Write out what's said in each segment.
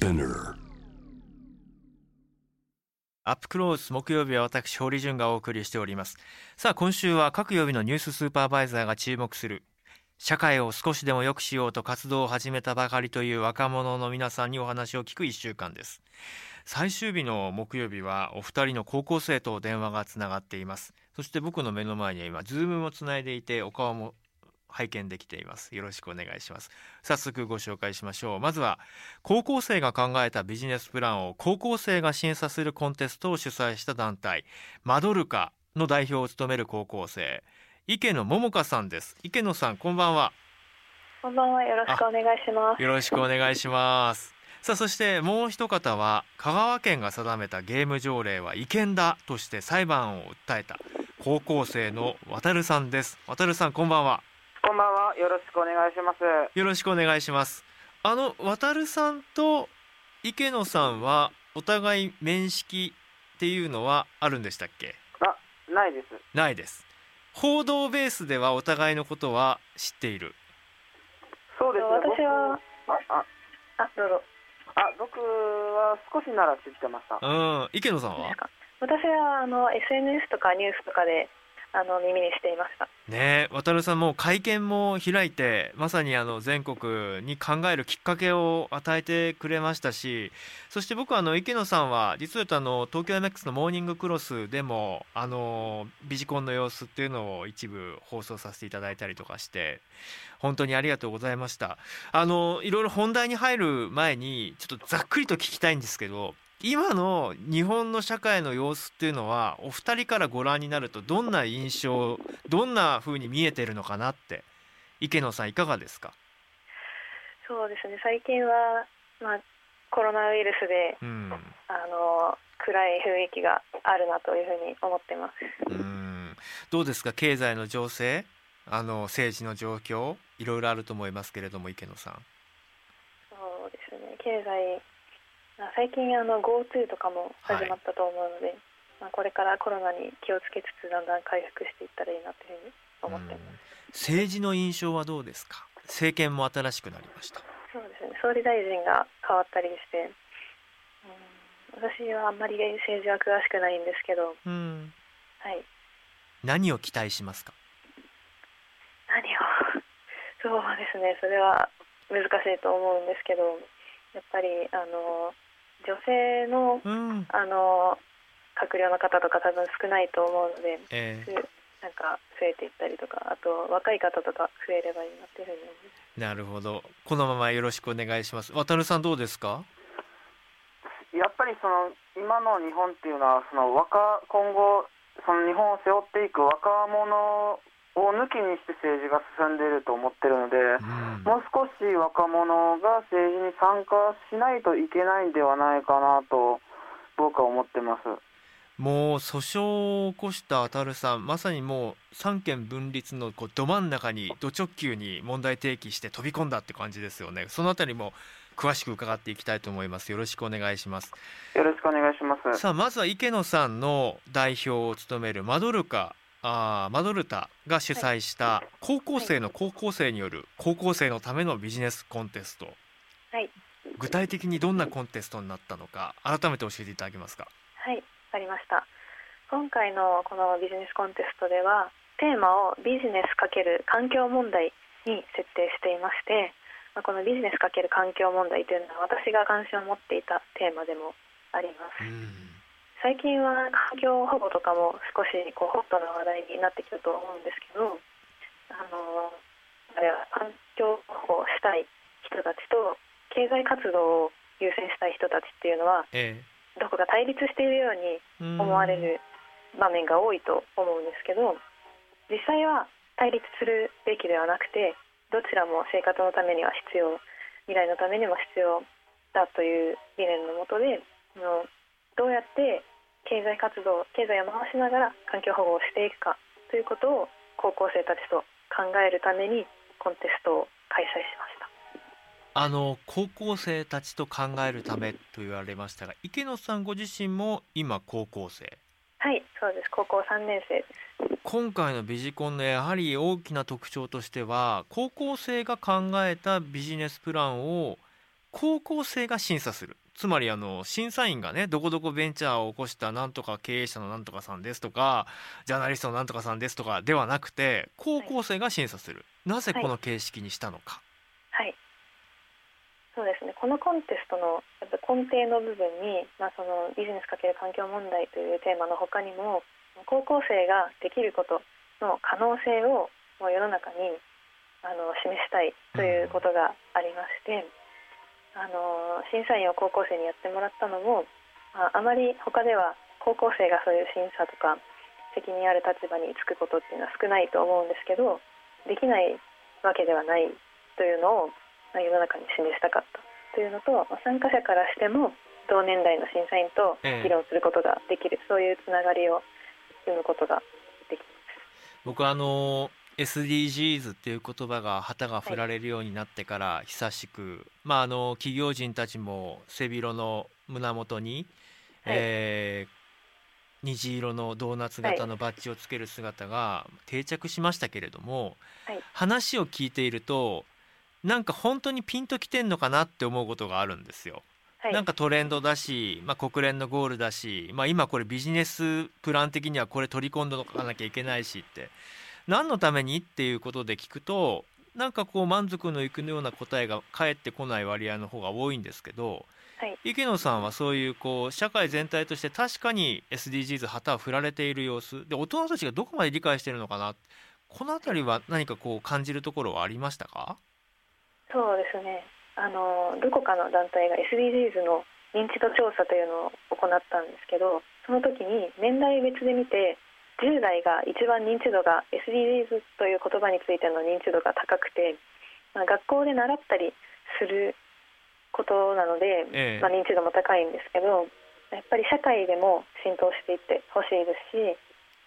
Spinner アップクロース木曜日は私堀潤がお送りしております。さあ今週は各曜日のニューススーパーバイザーが注目する社会を少しでも良くしようと活動を始めたばかりという若者の皆さんにお話を聞く1週間です。最終日の木曜日はお二人の高校生と電話がつながっています。そして僕の目の前には今ズームもつないでいてお顔も拝見できています。よろしくお願いします。早速ご紹介しましょう。まずは高校生が考えたビジネスプランを高校生が審査するコンテストを主催した団体マドルカの代表を務める高校生池野桃香さんです。池野さんこんばんは。こんばんは。よろしくお願いします。よろしくお願いします。さあそしてもう一方は香川県が定めたゲーム条例は違憲だとして裁判を訴えた高校生の渡さんです。渡さんこんばんはこんばんは。よろしくお願いします。よろしくお願いします。あの渡さんと池野さんはお互い面識っていうのはあるんでしたっけ？あ、ないです。ないです。報道ベースではお互いのことは知っている？そうです、ね、私はああどうぞ。あ、僕は少しなら知ってました。うん。池野さんは？私はあの SNS とかニュースとかであの耳にしていました。ね渡さんも会見も開いてまさにあの全国に考えるきっかけを与えてくれましたしそして僕はあの池野さんは実はあの東京 MX のモーニングクロスでもあのビジコンの様子っていうのを一部放送させていただいたりとかして本当にありがとうございました。あのいろいろ本題に入る前にちょっとざっくりと聞きたいんですけど今の日本の社会の様子っていうのはお二人からご覧になるとどんな印象どんな風に見えてるのかなって。池野さんいかがですか？そうですね。最近は、まあ、コロナウイルスで、うん、あの暗い雰囲気があるなというふうに思ってます。うん。どうですか？経済の情勢？あの政治の状況？いろいろあると思いますけれども池野さん。そうですね。経済最近あの GoTo とかも始まったと思うので、はい、まあ、これからコロナに気をつけつつだんだん回復していったらいいなというふうに思ってます、政治の印象はどうですか？政権も新しくなりました。そうですね。総理大臣が変わったりして、うん、私はあんまり政治は詳しくないんですけど、うん、はい。何を期待しますか？何を？そうですね。それは難しいと思うんですけどやっぱりあの女性の、うん、あの閣僚の方とか多分少ないと思うので、えー、なんか増えていったりとかあと若い方とか増えればいいなっていうふうに思います。なるほど。このままよろしくお願いします。渡さんどうですか？やっぱりその今の日本っていうのはその若今後その日本を背負っていく若者を抜きにして政治が進んでいると思ってるので、うん、もう少し若者が政治に参加しないといけないんではないかなと僕は思ってます。もう訴訟を起こしたアタルさんまさにもう三権分立のこうど真ん中にど直球に問題提起して飛び込んだって感じですよね。そのあたりも詳しく伺っていきたいと思います。よろしくお願いします。よろしくお願いします。さあまずは池野さんの代表を務めるマドルカあマドルタが主催した高校生の高校生による高校生のためのビジネスコンテスト、はい、具体的にどんなコンテストになったのか改めて教えていただけますか？はいわかりました。今回のこのビジネスコンテストではテーマをビジネス×環境問題に設定していましてこのビジネス×環境問題というのは私が関心を持っていたテーマでもあります。最近は環境保護とかも少しこうホットな話題になってきたと思うんですけどあのあれは環境保護したい人たちと経済活動を優先したい人たちっていうのは、ええ、どこか対立しているように思われる場面が多いと思うんですけど実際は対立するべきではなくてどちらも生活のためには必要未来のためにも必要だという理念のもとでどうやって経済活動経済を回しながら環境保護をしていくかということを高校生たちと考えるためにコンテストを開催しました。あの高校生たちと考えるためと言われましたが池野さんご自身も今高校生？はいそうです。高校3年生です。今回のビジコンのやはり大きな特徴としては高校生が考えたビジネスプランを高校生が審査するつまりあの審査員がねどこどこベンチャーを起こしたなんとか経営者のなんとかさんですとかジャーナリストのなんとかさんですとかではなくて高校生が審査する、なぜこの形式にしたのか、はい。そうですね。このコンテストのやっぱ根底の部分に、まあ、そのビジネス×環境問題というテーマの他にも高校生ができることの可能性をもう世の中にあの示したいということがありまして、あの審査員を高校生にやってもらったのも、まあ、あまり他では高校生がそういう審査とか責任ある立場につくことっていうのは少ないと思うんですけどできないわけではないというのをまあ世の中に示したかったというのと、まあ参加者からしても同年代の審査員と議論することができる、そういうつながりを生むことができます。僕はあの SDGs っていう言葉が旗が振られるようになってから久しく、まああの企業人たちも背広の胸元に、はい。えー虹色のドーナツ型のバッジをつける姿が定着しましたけれども、はい。話を聞いているとなんか本当にピンときてんのかなって思うことがあるんですよ。はい、なんかトレンドだし、まあ、国連のゴールだし、まあ、今これビジネスプラン的にはこれ取り込んどかなきゃいけないしって何のためにっていうことで聞くとなんかこう満足のいくような答えが返ってこない割合の方が多いんですけどはい。池野さんはそういうこう社会全体として確かに SDGs 旗を振られている様子で大人たちがどこまで理解しているのかなこの辺りは何かこう感じるところはありましたか？そうですね。あのどこかの団体が SDGs の認知度調査というのを行ったんですけどその時に年代別で見て10代が一番認知度が SDGs という言葉についての認知度が高くて、まあ、学校で習ったりすることなので、ええ。まあ、認知度も高いんですけどやっぱり社会でも浸透していってほしいですし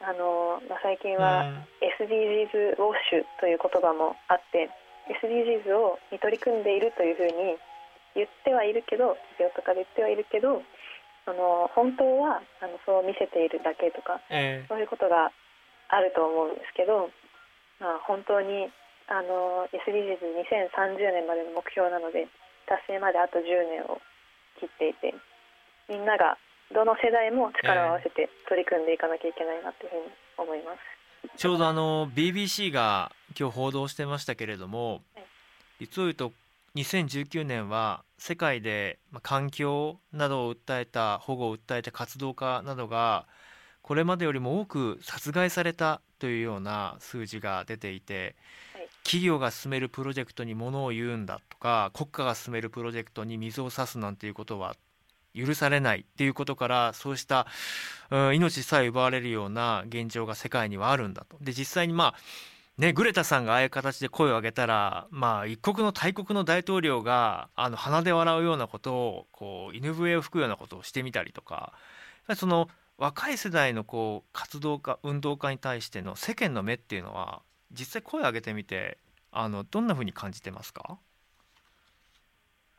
あの、まあ、最近は、うん。SDGs ウォッシュという言葉もあって SDGs をに取り組んでいるというふうに言ってはいるけど企業とかで言ってはいるけどその本当はあのそう見せているだけとかえそういうことがあると思うんですけど、まあ、本当にあの SDGs2030 年までの目標なので達成まであと10年を切っていてみんながどの世代も力を合わせて取り組んでいかなきゃいけないなというふうに思います。ちょうどあの BBC が今日報道してましたけれどもはい実を言うと2019年は世界でまあ環境などを訴えた保護を訴えた活動家などがこれまでよりも多く殺害されたというような数字が出ていてはい企業が進めるプロジェクトに物を言うんだとか国家が進めるプロジェクトに水を差すなんていうことは許されないっていうことからそうした、うん命さえ奪われるような現状が世界にはあるんだと。で実際にまあね、グレタさんがああいう形で声を上げたら、まあ、一国の大国の大統領があの鼻で笑うようなことをこう犬笛を吹くようなことをしてみたりとかその若い世代のこう活動家運動家に対しての世間の目っていうのは実際声を上げてみてあのどんなふうに感じてますか？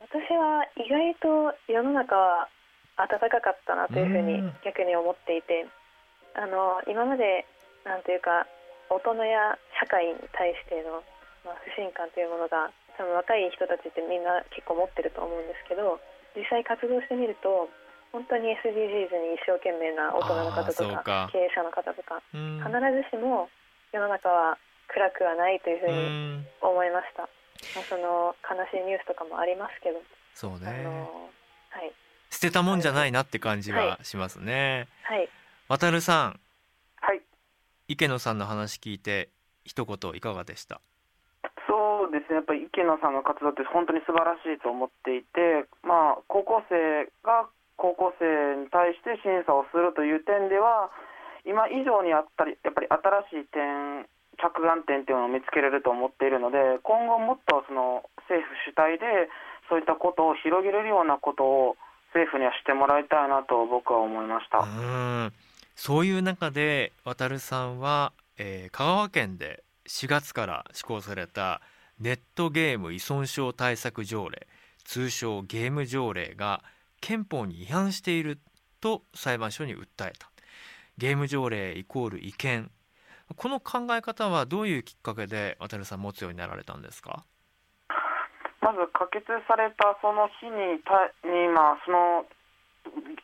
私は意外と世の中は温かかったなというふうにうん。逆に思っていてあの今までなんというか大人や社会に対しての、まあ、不信感というものが多分若い人たちってみんな結構持ってると思うんですけど実際活動してみると本当に SDGs に一生懸命な大人の方とか経営者の方とかうん。必ずしも世の中は暗くはないというふううにん。思いました。まあその悲しいニュースとかもありますけど、そうあねのはい。捨てたもんじゃないなって感じはしますね。はい。渡るさん。はい。池野さんの話聞いて一言いかがでした？そうですね、やっぱり池野さんの活動って本当に素晴らしいと思っていて、まあ、高校生が高校生に対して審査をするという点では、今以上にあったり、やっぱり新しい点、着眼点っていうのを見つけれると思っているので、今後もっとその政府主体で、そういったことを広げれるようなことを政府にはしてもらいたいなと僕は思いました。うん。そういう中で渡るさんは、えー香川県で4月から施行されたネットゲーム依存症対策条例通称ゲーム条例が憲法に違反していると裁判所に訴えた。ゲーム条例イコール違憲。この考え方はどういうきっかけで渡るさん持つようになられたんですか？まず可決されたその日にたに、まあ、その、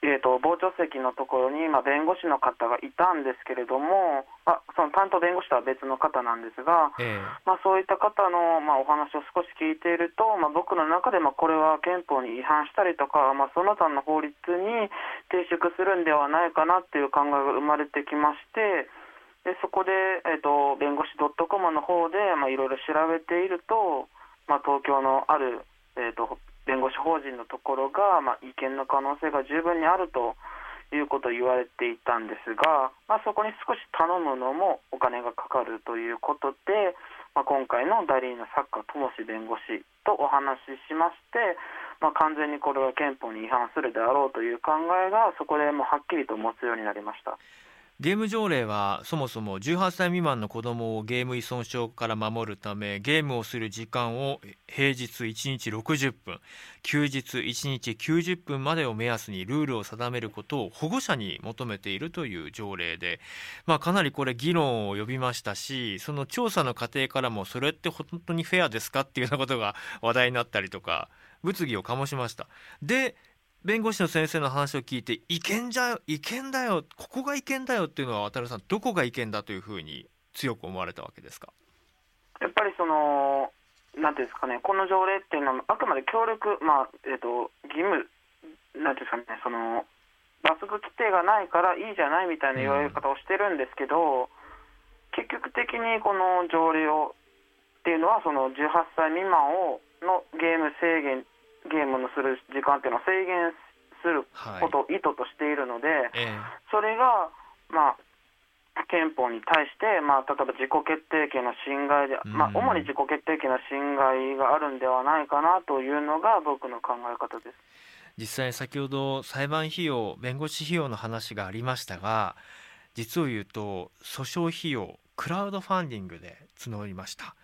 えーと、傍聴席のところに、まあ、弁護士の方がいたんですけれども、あその担当弁護士とは別の方なんですが、えー、まあ、そういった方の、まあ、お話を少し聞いていると、まあ、僕の中で、まあ、これは憲法に違反したりとか、まあ、その他の法律に抵触するんではないかなっていう考えが生まれてきまして、でそこで、えーと、弁護士 .com の方で、まあ、いろいろ調べていると、まあ、東京のある、えーと、弁護士法人のところが、まあ、違憲の可能性が十分にあるということを言われていたんですが、まあ、そこに少し頼むのもお金がかかるということで、まあ、今回の代理人の作家友志弁護士とお話ししまして、まあ、完全にこれは憲法に違反するであろうという考えがそこでもはっきりと持つようになりました。ゲーム条例はそもそも18歳未満の子どもをゲーム依存症から守るためゲームをする時間を平日1日60分休日1日90分までを目安にルールを定めることを保護者に求めているという条例で、まあ、かなりこれ議論を呼びましたしその調査の過程からもそれって本当にフェアですかっていうようなことが話題になったりとか物議を醸しました。で弁護士の先生の話を聞いて違憲じゃ違憲だよここが違憲だよっていうのは渡さんどこが違憲だというふうに強く思われたわけですか？やっぱりそのなんていうんですかねこの条例っていうのはあくまで協力まあえっ、ー、と義務なんていうんですかねその罰則規定がないからいいじゃないみたいな言われ方をしてるんですけど、うん、結局的にこの条例をっていうのはその18歳未満をのゲーム制限ゲームのする時間っていうのを制限することを意図としているので、はいそれが、まあ、憲法に対して、まあ、例えば自己決定権の侵害で、まあ、主に自己決定権の侵害があるんではないかなというのが僕の考え方です。実際先ほど裁判費用弁護士費用の話がありましたが実を言うと訴訟費用クラウドファンディングで募りました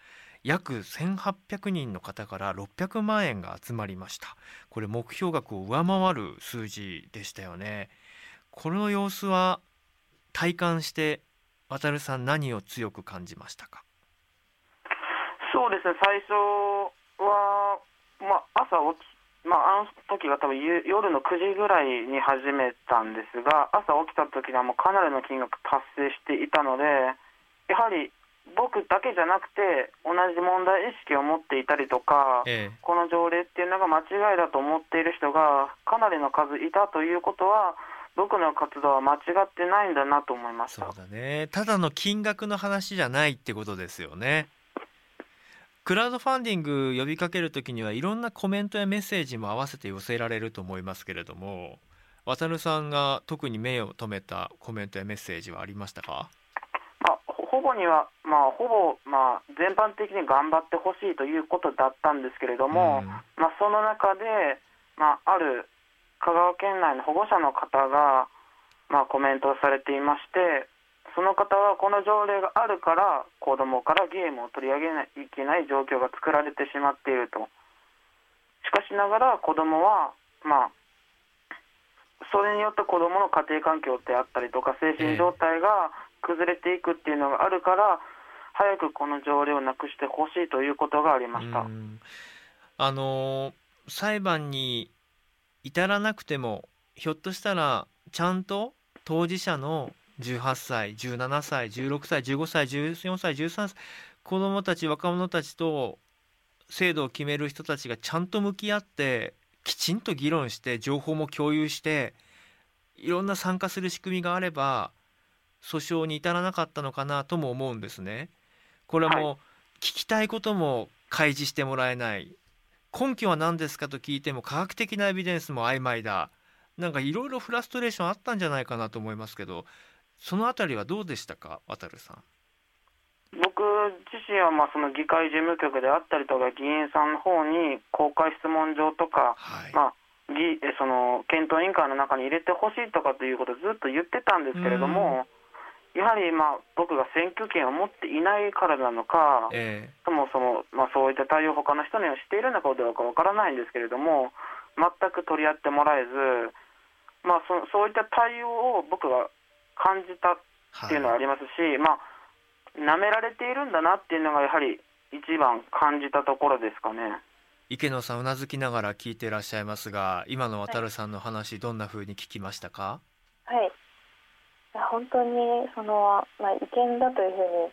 約1800人の方から600万円が集まりました。これ目標額を上回る数字でしたよね。この様子は体感して渡さん何を強く感じましたか？そうですね。最初は、まあ、朝起きまあ、あの時が多分夜の9時ぐらいに始めたんですが朝起きた時にはもうかなりの金額達成していたのでやはり僕だけじゃなくて同じ問題意識を持っていたりとか、ええ、この条例っていうのが間違いだと思っている人がかなりの数いたということは僕の活動は間違ってないんだなと思いました。そうだね。ただの金額の話じゃないってことですよね。クラウドファンディング呼びかけるときにはいろんなコメントやメッセージも合わせて寄せられると思いますけれども渡さんが特に目を留めたコメントやメッセージはありましたか？ほぼには、まあ、ほぼ、まあ、全般的に頑張ってほしいということだったんですけれども、うん、まあ、その中で、まあ、ある香川県内の保護者の方が、まあ、コメントをされていましてその方はこの条例があるから子どもからゲームを取り上げないといけない状況が作られてしまっていると。しかしながら子どもは、まあ、それによって子どもの家庭環境であったりとか精神状態が、えー崩れていくっていうのがあるから早くこの条例をなくしてほしいということがありました。あの裁判に至らなくてもひょっとしたらちゃんと当事者の18歳17歳16歳15歳14歳13歳子どもたち若者たちと制度を決める人たちがちゃんと向き合ってきちんと議論して情報も共有していろんな参加する仕組みがあれば訴訟に至らなかったのかなとも思うんですね。これも聞きたいことも開示してもらえない。根拠は何ですかと聞いても科学的なエビデンスも曖昧だ。なんかいろいろフラストレーションあったんじゃないかなと思いますけどそのあたりはどうでしたか渡さん。僕自身はまあその議会事務局であったりとか議員さんの方に公開質問状とか、はい、まあ議その検討委員会の中に入れてほしいとかということをずっと言ってたんですけれども、やはりまあ僕が選挙権を持っていないからなのか、えー、そもそもまあそういった対応を他の人にはしているのかどうかわからないんですけれども全く取り合ってもらえず、まあ、そそういった対応を僕が感じたっていうのはありますし、はい、まあ舐められているんだなっていうのがやはり一番感じたところですかね。池野さんうなずきながら聞いていらっしゃいますが今の渡さんの話、どんな風に聞きましたか？はいいや本当にその、まあ、意見だというふうに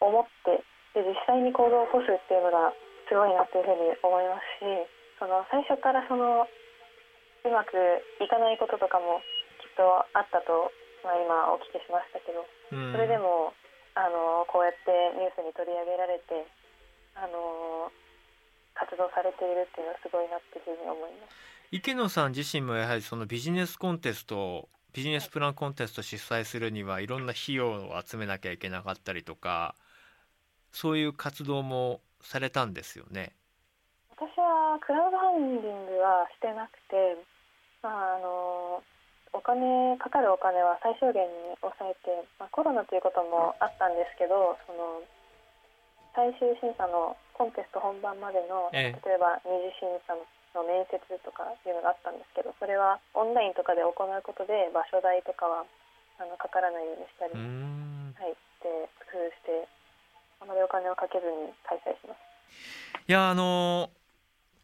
思ってで実際に行動を起こすっていうのがすごいなというふうに思いますしその最初からそのうまくいかないこととかもきっとあったと、まあ、今お聞きしましたけどうんそれでもあのこうやってニュースに取り上げられてあの活動されているっていうのはすごいなっていうふうに思います。池野さん自身もやはりそのビジネスコンテストビジネスプランコンテスト主催するにはいろんな費用を集めなきゃいけなかったりとかそういう活動もされたんですよね？私はクラウドファンディングはしてなくて、まあ、あのお金かかるお金は最小限に抑えて、まあ、コロナということもあったんですけどその最終審査のコンテスト本番までの、ええ例えば二次審査の面接とかいうのがあったんですけどそれはオンラインとかで行うことで場所代とかはあのかからないようにしたり、はい、で工夫してあまりお金をかけずに開催します。いやあの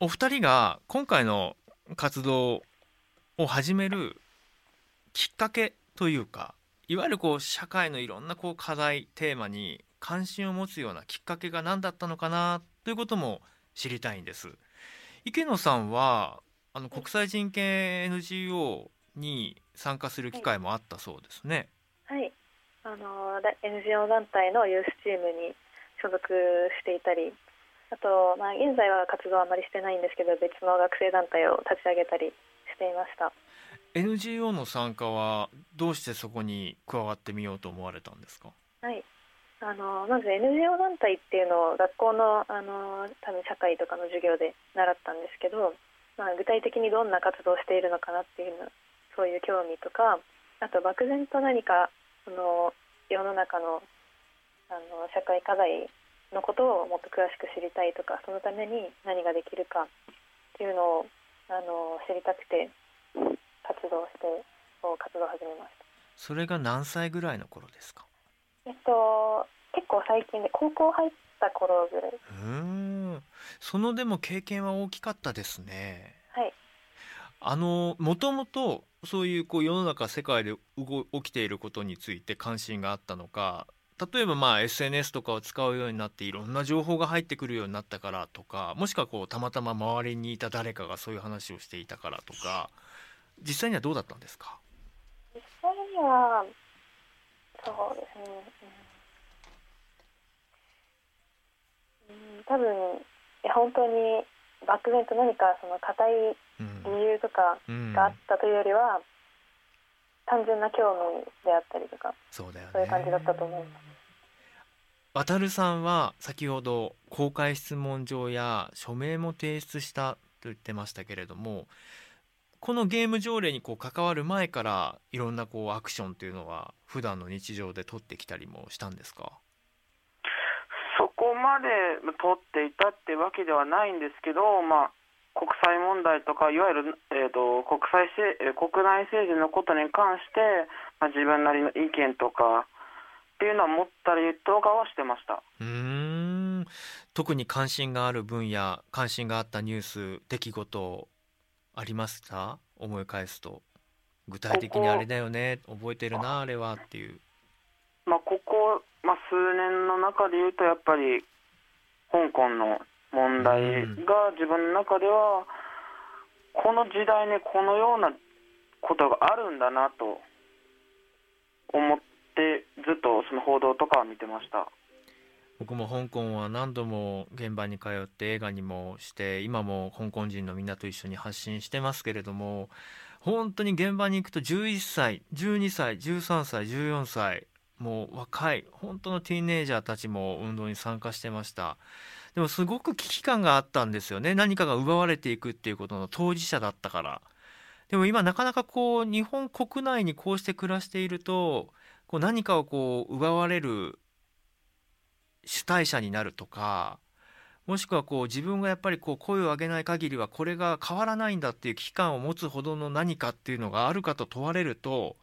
お二人が今回の活動を始めるきっかけというかいわゆるこう社会のいろんなこう課題テーマに関心を持つようなきっかけが何だったのかなということも知りたいんです。池野さんはあの国際人権 NGO に参加する機会もあったそうですね。はい、あのだ NGO 団体のユースチームに所属していたりあと、まあ、現在は活動はあまりしてないんですけど別の学生団体を立ち上げたりしていました。NGO の参加はどうしてそこに加わってみようと思われたんですか？はいあのまず NGO 団体っていうのを学校のあの多分社会とかの授業で習ったんですけど、まあ、具体的にどんな活動をしているのかなっていうのそういう興味とかあと漠然と何かその世の中のあの社会課題のことをもっと詳しく知りたいとかそのために何ができるかっていうのをあの知りたくて活動して活動を始めました。それが何歳ぐらいの頃ですか？えっと、結構最近で高校入った頃ぐらい。うーんそのでも経験は大きかったですねはい。あのもともとそういうこう世の中世界で動起きていることについて関心があったのか例えばまあ SNS とかを使うようになっていろんな情報が入ってくるようになったからとかもしくはこうたまたま周りにいた誰かがそういう話をしていたからとか実際にはどうだったんですか？実際には、そうですね。うん、うん多分、本当に漠然と何かその固いうん。理由とかうん。があったというよりは、単純な興味であったりとか、そうだよね。そういう感じだったと思います。渡るさんは先ほど公開質問状や署名も提出したと言ってましたけれどもこのゲーム条例にこう関わる前からいろんなこうアクションというのは普段の日常で取ってきたりもしたんですか？そこまで取っていたってわけではないんですけど、まあ、国際問題とかいわゆる、えー、と国際国内政治のことに関して、まあ、自分なりの意見とかっていうのは持ったりとかはしてました。うーん。特に関心がある分野関心があったニュース出来事ありました？思い返すと。具体的にあれだよね。覚えてるなあれはっていう。まあ、ここ、まあ、数年の中で言うとやっぱり香港の問題が自分の中ではこの時代にこのようなことがあるんだなと思ってずっとその報道とかを見てました。僕も香港は何度も現場に通って映画にもして今も香港人のみんなと一緒に発信してますけれども本当に現場に行くと11歳12歳13歳14歳もう若い本当のティーネイジャーたちも運動に参加してました。でもすごく危機感があったんですよね。何かが奪われていくっていうことの当事者だったから。でも今なかなかこう日本国内にこうして暮らしているとこう何かをこう奪われる主体者になるとかもしくはこう自分がやっぱりこう声を上げない限りはこれが変わらないんだっていう危機感を持つほどの何かっていうのがあるかと問われると、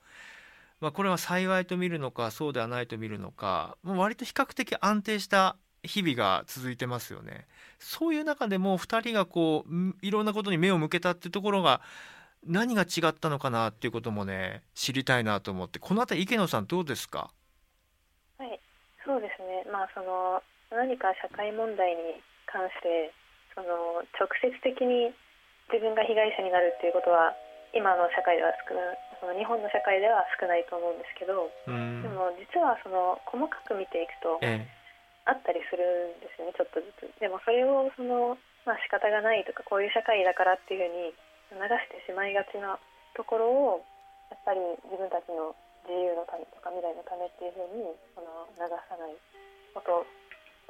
まあ、これは幸いと見るのかそうではないと見るのかもう割と比較的安定した日々が続いてますよね。そういう中でも2人がこういろんなことに目を向けたってところが何が違ったのかなっていうこともね知りたいなと思って。この辺り池野さんどうですか？はいそうですね。まあその何か社会問題に関してその直接的に自分が被害者になるっていうことは今の社会では少ないその日本の社会では少ないと思うんですけどでも実はその細かく見ていくと、ええ。あったりするんですよねちょっとずつ。でもそれをその、まあ仕方がないとかこういう社会だからっていうふうに流してしまいがちなところをやっぱり自分たちの自由のためとか未来のためっていうふうにその流さないこと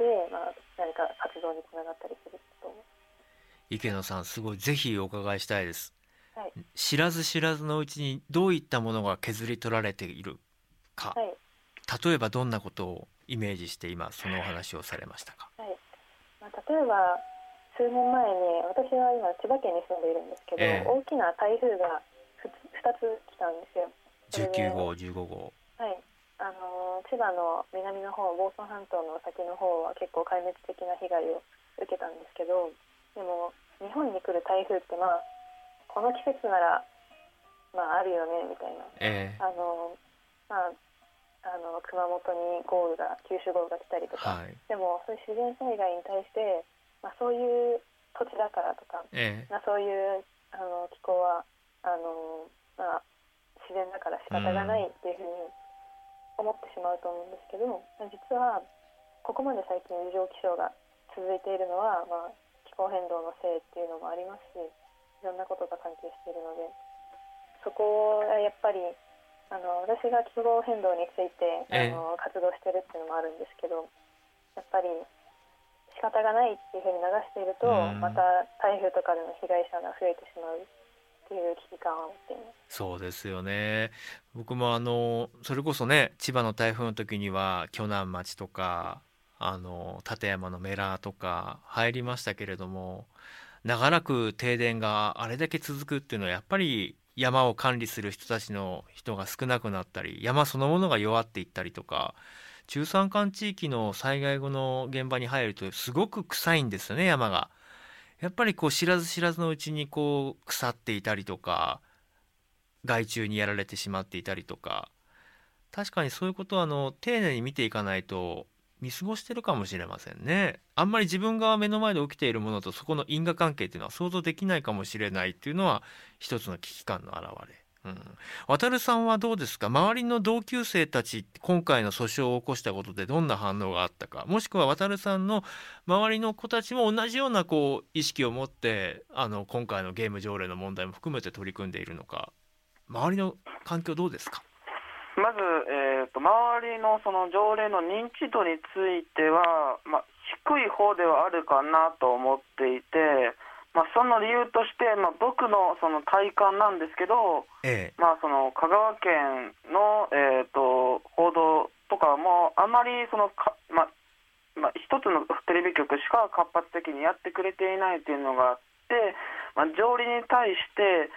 で、まあ、何か活動につながったりすると池野さんすごい。ぜひお伺いしたいです、はい、知らず知らずのうちにどういったものが削り取られているか、はい、例えばどんなことをイメージして今そのお話をされましたか、はい。まあ、例えば数年前に私は今千葉県に住んでいるんですけど、えー、大きな台風が 2, つ来たんですよ。19号15号。はい。あの千葉の南の方房総半島の先の方は結構壊滅的な被害を受けたんですけどでも日本に来る台風ってまあこの季節ならまああるよねみたいな、えー、あのまああの熊本に豪雨が九州豪雨が来たりとか、はい、でもそういう自然災害に対して、まあ、そういう土地だからとか、ええ、まあ、そういうあの気候はあの、まあ、自然だから仕方がないっていうふうに思ってしまうと思うんですけど、うん、実はここまで最近異常気象が続いているのは、まあ、気候変動のせいっていうのもありますしいろんなことが関係しているのでそこがやっぱりあの私が気候変動についてあの活動してるっていうのもあるんですけどやっぱり仕方がないっていうふうに流していると、また台風とかでの被害者が増えてしまうっていう危機感を持って。いますそうですよね。僕もあのそれこそね千葉の台風の時には鋸南町とかあの立山のメラとか入りましたけれども長らく停電があれだけ続くっていうのはやっぱり山を管理する人たちの人が少なくなったり山そのものが弱っていったりとか中山間地域の災害後の現場に入るとすごく臭いんですよね山が。やっぱりこう知らず知らずのうちにこう腐っていたりとか害虫にやられてしまっていたりとか確かにそういうことはあの丁寧に見ていかないと見過ごしてるかもしれませんね。あんまり自分が目の前で起きているものとそこの因果関係っていうのは想像できないかもしれないっていうのは一つの危機感の表れ。うん、渡さんはどうですか？周りの同級生たち今回の訴訟を起こしたことでどんな反応があったか？もしくは渡さんの周りの子たちも同じようなこう意識を持ってあの今回のゲーム条例の問題も含めて取り組んでいるのか。周りの環境どうですか？まず、えーと、周りのその条例の認知度については、まあ、低い方ではあるかなと思っていて、まあ、その理由として、まあ、僕のその体感なんですけど、ええ、まあ、その香川県の、えーと、報道とかもあまりそのか、まあまあ、一つのテレビ局しか活発的にやってくれていないというのがあって、まあ、条例に対して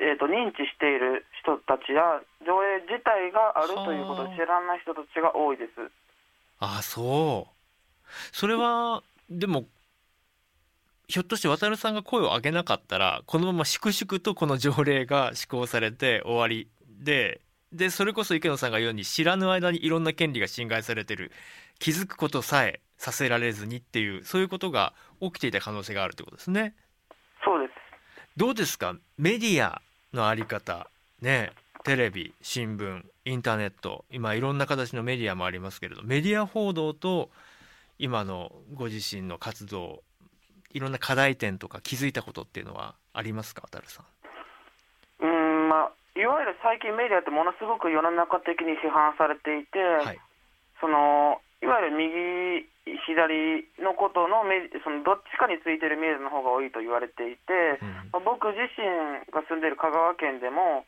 えーと、認知している人たちや上映自体があるということを知らない人たちが多いです。あそうそれはでもひょっとして渡さんが声を上げなかったらこのまま粛々とこの条例が施行されて終わりででそれこそ池野さんが言うように知らぬ間にいろんな権利が侵害されてる気づくことさえさせられずにっていうそういうことが起きていた可能性があるということですね。どうですか？メディアのあり方。ね。テレビ新聞インターネット。今いろんな形のメディアもありますけれどメディア報道と今のご自身の活動いろんな課題点とか気づいたことっていうのはありますか？渡さん。うんまあいわゆる最近メディアってものすごく世の中的に批判されていて、はい、そのいわゆる右左のことのメそのどっちかについてるメールの方が多いと言われていて、うん、まあ、僕自身が住んでいる香川県でも、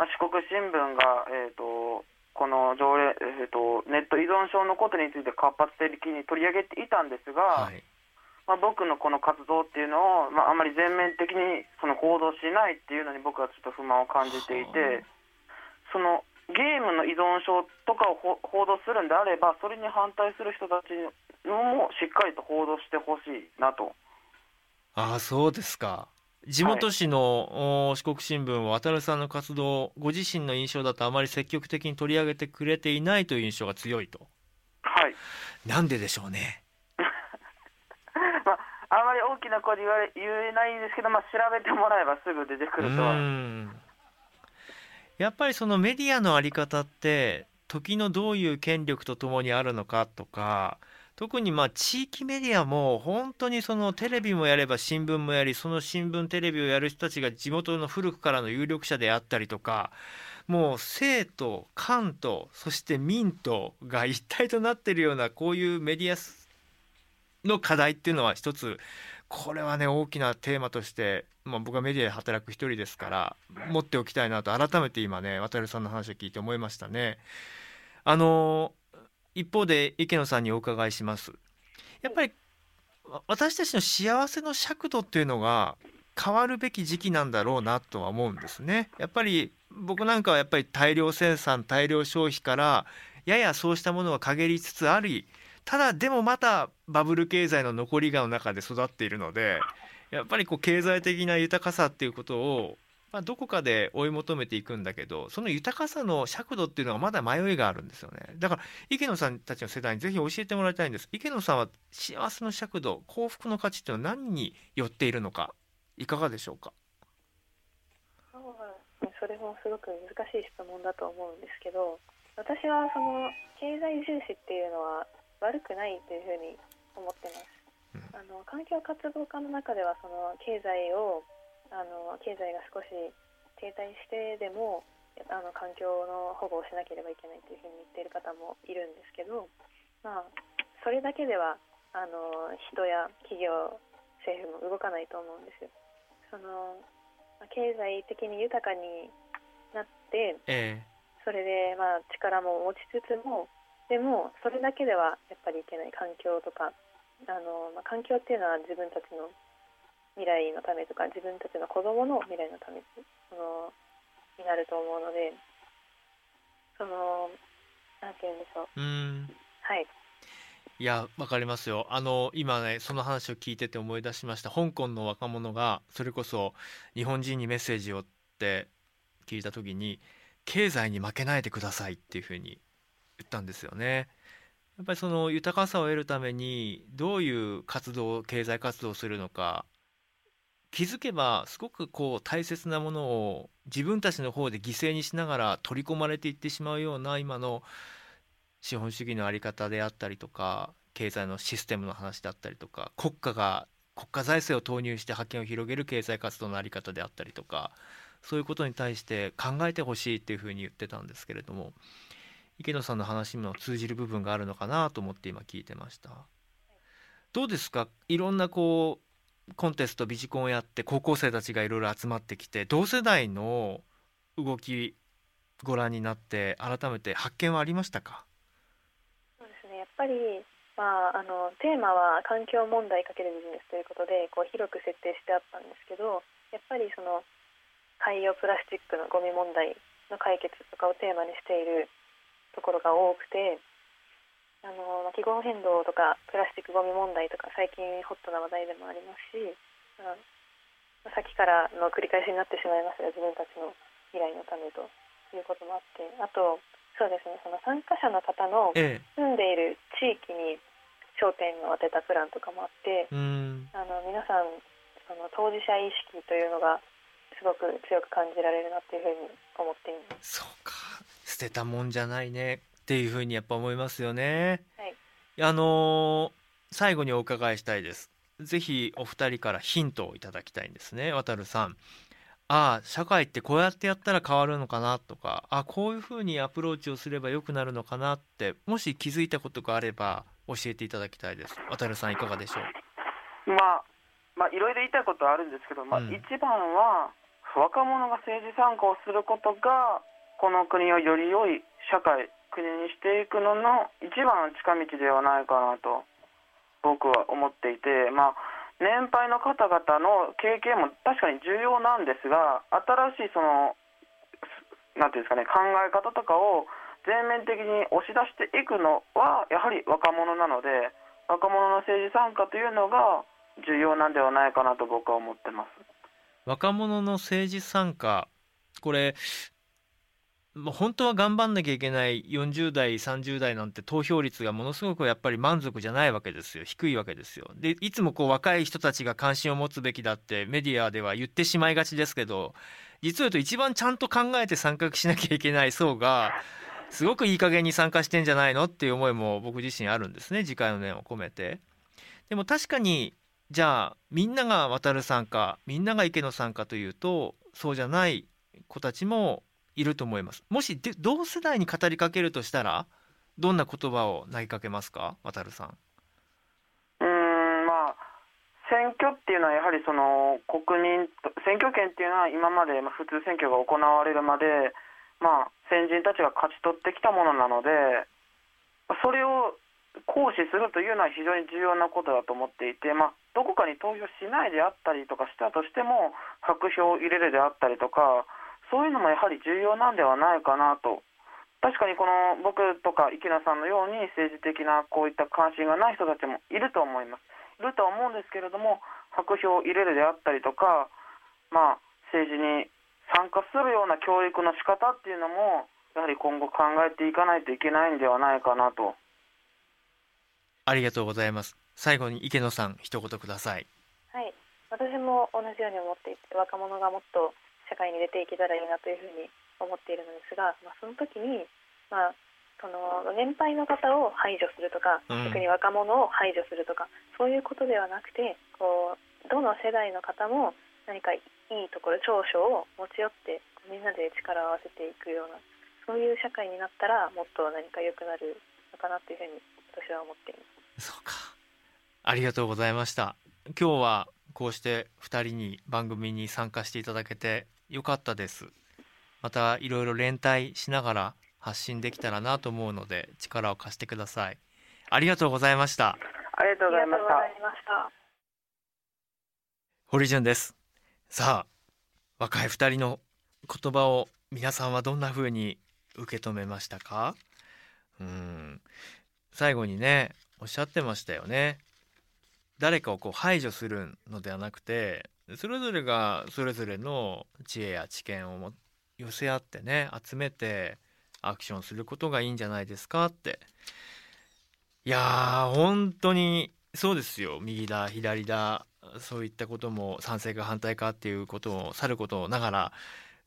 まあ、四国新聞が、えーと、この条例、えーと、ネット依存症のことについて活発的に取り上げていたんですが、はい、まあ、僕のこの活動っていうのを、まあ、あまり全面的にその報道しないっていうのに僕はちょっと不満を感じていて、そのゲームの依存症とかを報道するんであればそれに反対する人たちのもしっかりと報道してほしいなと。ああそうですか。地元紙の、はい、四国新聞は渡さんの活動ご自身の印象だとあまり積極的に取り上げてくれていないという印象が強いと。はい。なんででしょうね。まあ、あまり大きな声で言われ言えないんですけど、まあ、調べてもらえばすぐ出てくるとは。やっぱりそのメディアの在り方って時のどういう権力とともにあるのかとか特にまあ地域メディアも本当にそのテレビもやれば新聞もやりその新聞テレビをやる人たちが地元の古くからの有力者であったりとかもう政と官とそして民とが一体となっているようなこういうメディアの課題っていうのは一つこれはね大きなテーマとして、まあ、僕はメディアで働く一人ですから持っておきたいなと改めて今ね渡さんの話を聞いて思いましたね。あの一方で池野さんにお伺いします。やっぱり私たちの幸せの尺度っていうのが変わるべき時期なんだろうなとは思うんですね。やっぱり僕なんかはやっぱり大量生産大量消費からややそうしたものは陰りつつありただでもまたバブル経済の残りがの中で育っているのでやっぱりこう経済的な豊かさっていうことを、まあ、どこかで追い求めていくんだけどその豊かさの尺度っていうのはまだ迷いがあるんですよね。だから池野さんたちの世代にぜひ教えてもらいたいんです。池野さんは幸せの尺度幸福の価値っていうのは何によっているのかいかがでしょうか？それもすごく難しい質問だと思うんですけど私はその経済重視っていうのは悪くないというふうに思ってます。あの環境活動家の中ではその経済をあの経済が少し停滞してでもあの環境の保護をしなければいけないというふうに言っている方もいるんですけど、まあ、それだけではあの人や企業政府も動かないと思うんですよ。その経済的に豊かになって、ええ、それでまあ力も持ちつつもでもそれだけではやっぱりいけない環境とかあの、まあ、環境っていうのは自分たちの未来のためとか自分たちの子供の未来のためそのになると思うのでそのなんて言うんでしょう。うん。はい。いやわかりますよ。あの今ねその話を聞いてて思い出しました。香港の若者がそれこそ日本人にメッセージをって聞いた時に経済に負けないでくださいっていうふうに言ったんですよね。やっぱりその豊かさを得るためにどういう活動経済活動をするのか気づけばすごくこう大切なものを自分たちの方で犠牲にしながら取り込まれていってしまうような今の資本主義の在り方であったりとか経済のシステムの話であったりとか国家が国家財政を投入して覇権を広げる経済活動の在り方であったりとかそういうことに対して考えてほしいっていうふうに言ってたんですけれども池野さんの話にも通じる部分があるのかなと思って今聞いてました。どうですか？いろんなこうコンテストビジコンをやって高校生たちがいろいろ集まってきて同世代の動きご覧になって改めて発見はありましたか？そうですね。やっぱり、まあ、あのテーマは環境問題かけるビジネスということでこう広く設定してあったんですけどやっぱりその海洋プラスチックのゴミ問題の解決とかをテーマにしているところが多くてあの気候変動とかプラスチックごみ問題とか最近ホットな話題でもありますし、まあ、さっきからの繰り返しになってしまいますが自分たちの未来のためということもあってあとそうですねその参加者の方の住んでいる地域に焦点を当てたプランとかもあって、あの皆さんその当事者意識というのがすごく強く感じられるなっていうふうに思っています。そうか捨てたもんじゃないねっていうふうにやっぱ思いますよね。はい、あのー、最後にお伺いしたいです。ぜひお二人からヒントをいただきたいんですね。渡るさん。ああ社会ってこうやってやったら変わるのかなとかあこういうふうにアプローチをすれば良くなるのかなってもし気づいたことがあれば教えていただきたいです渡るさんいかがでしょう？まあまあいろいろ言いたいことはあるんですけど、まあ、一番は若者が政治参加をすることがこの国をより良い社会国にしていくのの一番の近道ではないかなと僕は思っていてまあ年配の方々の経験も確かに重要なんですが新しいそのなんていうんですかね考え方とかを全面的に押し出していくのはやはり若者なので若者の政治参加というのが重要なんではないかなと僕は思ってます。若者の政治参加これ本当は頑張んなきゃいけない40代30代なんて投票率がものすごくやっぱり満足じゃないわけですよ。低いわけですよ。でいつもこう若い人たちが関心を持つべきだってメディアでは言ってしまいがちですけど実を言うと一番ちゃんと考えて参画しなきゃいけない層がすごくいい加減に参加してんじゃないのっていう思いも僕自身あるんですね。次回の念を込めて。でも確かにじゃあみんなが渡る参加みんなが池の参加というとそうじゃない子たちもいると思います。もし同世代に語りかけるとしたらどんな言葉を投げかけますか？渡さん。うんまあ選挙っていうのはやはりその国民選挙権っていうのは今まで普通選挙が行われるまでまあ先人たちが勝ち取ってきたものなのでそれを行使するというのは非常に重要なことだと思っていて、まあ、どこかに投票しないであったりとかしたとしても白票を入れるであったりとかそういうのもやはり重要なんではないかなと。確かにこの僕とか池田さんのように政治的なこういった関心がない人たちもいると思います。いるとは思うんですけれども白票を入れるであったりとか、まあ、政治に参加するような教育の仕方っていうのもやはり今後考えていかないといけないんではないかなと。ありがとうございます。最後に池野さん一言ください。はい。私も同じように思っていて若者がもっと社会に出ていけたらいいなというふうに思っているのですが、まあ、その時に、まあ、その年配の方を排除するとか、逆に若者を排除するとかそういうことではなくてこうどの世代の方も何かいいところ長所を持ち寄ってみんなで力を合わせていくようなそういう社会になったらもっと何か良くなるのかなというふうに私は思っています。そうか。ありがとうございました。今日はこうして2人に番組に参加していただけてよかったです。またいろいろ連帯しながら発信できたらなと思うので力を貸してください。ありがとうございました。ありがとうございました。堀潤です。さあ若い2人の言葉を皆さんはどんな風に受け止めましたか？うん。最後にねおっしゃってましたよね。誰かをこう排除するのではなくてそれぞれがそれぞれの知恵や知見を寄せ合ってね集めてアクションすることがいいんじゃないですか？って。いやー本当にそうですよ。右だ左だそういったことも賛成か反対かっていうことをさることながら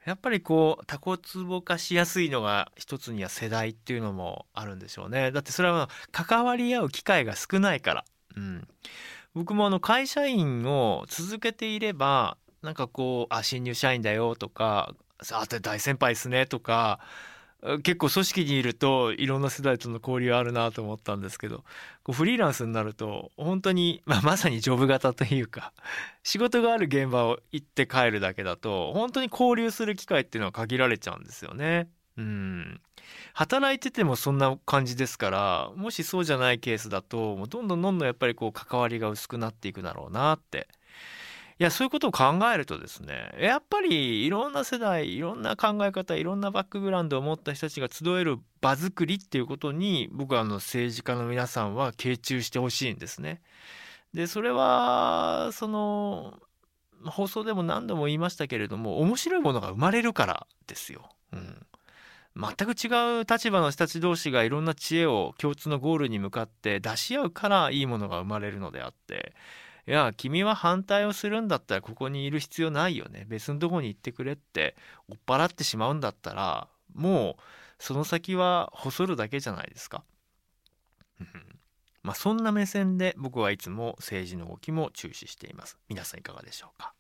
やっぱりこうタコツボ化しやすいのが一つには世代っていうのもあるんでしょうね。だってそれは関わり合う機会が少ないから、うん、僕もあの会社員を続けていればなんかこう「あ新入社員だよ」とか「さあ大先輩ですね」とか結構組織にいるといろんな世代との交流あるなと思ったんですけどこうフリーランスになると本当に、まあ、まさにジョブ型というか仕事がある現場を行って帰るだけだと本当に交流する機会っていうのは限られちゃうんですよね。うん働いててもそんな感じですからもしそうじゃないケースだともうどんどんどんどんやっぱりこう関わりが薄くなっていくだろうなっていやそういうことを考えるとですねやっぱりいろんな世代いろんな考え方いろんなバックグラウンドを持った人たちが集える場作りっていうことに僕はあの政治家の皆さんは傾注してほしいんですね。でそれはその放送でも何度も言いましたけれども面白いものが生まれるからですよ。うん全く違う立場の人たち同士がいろんな知恵を共通のゴールに向かって出し合うからいいものが生まれるのであっていや君は反対をするんだったらここにいる必要ないよね別のとこに行ってくれって追っ払ってしまうんだったらもうその先は細るだけじゃないですか。まあそんな目線で僕はいつも政治の動きも注視しています。皆さんいかがでしょうか？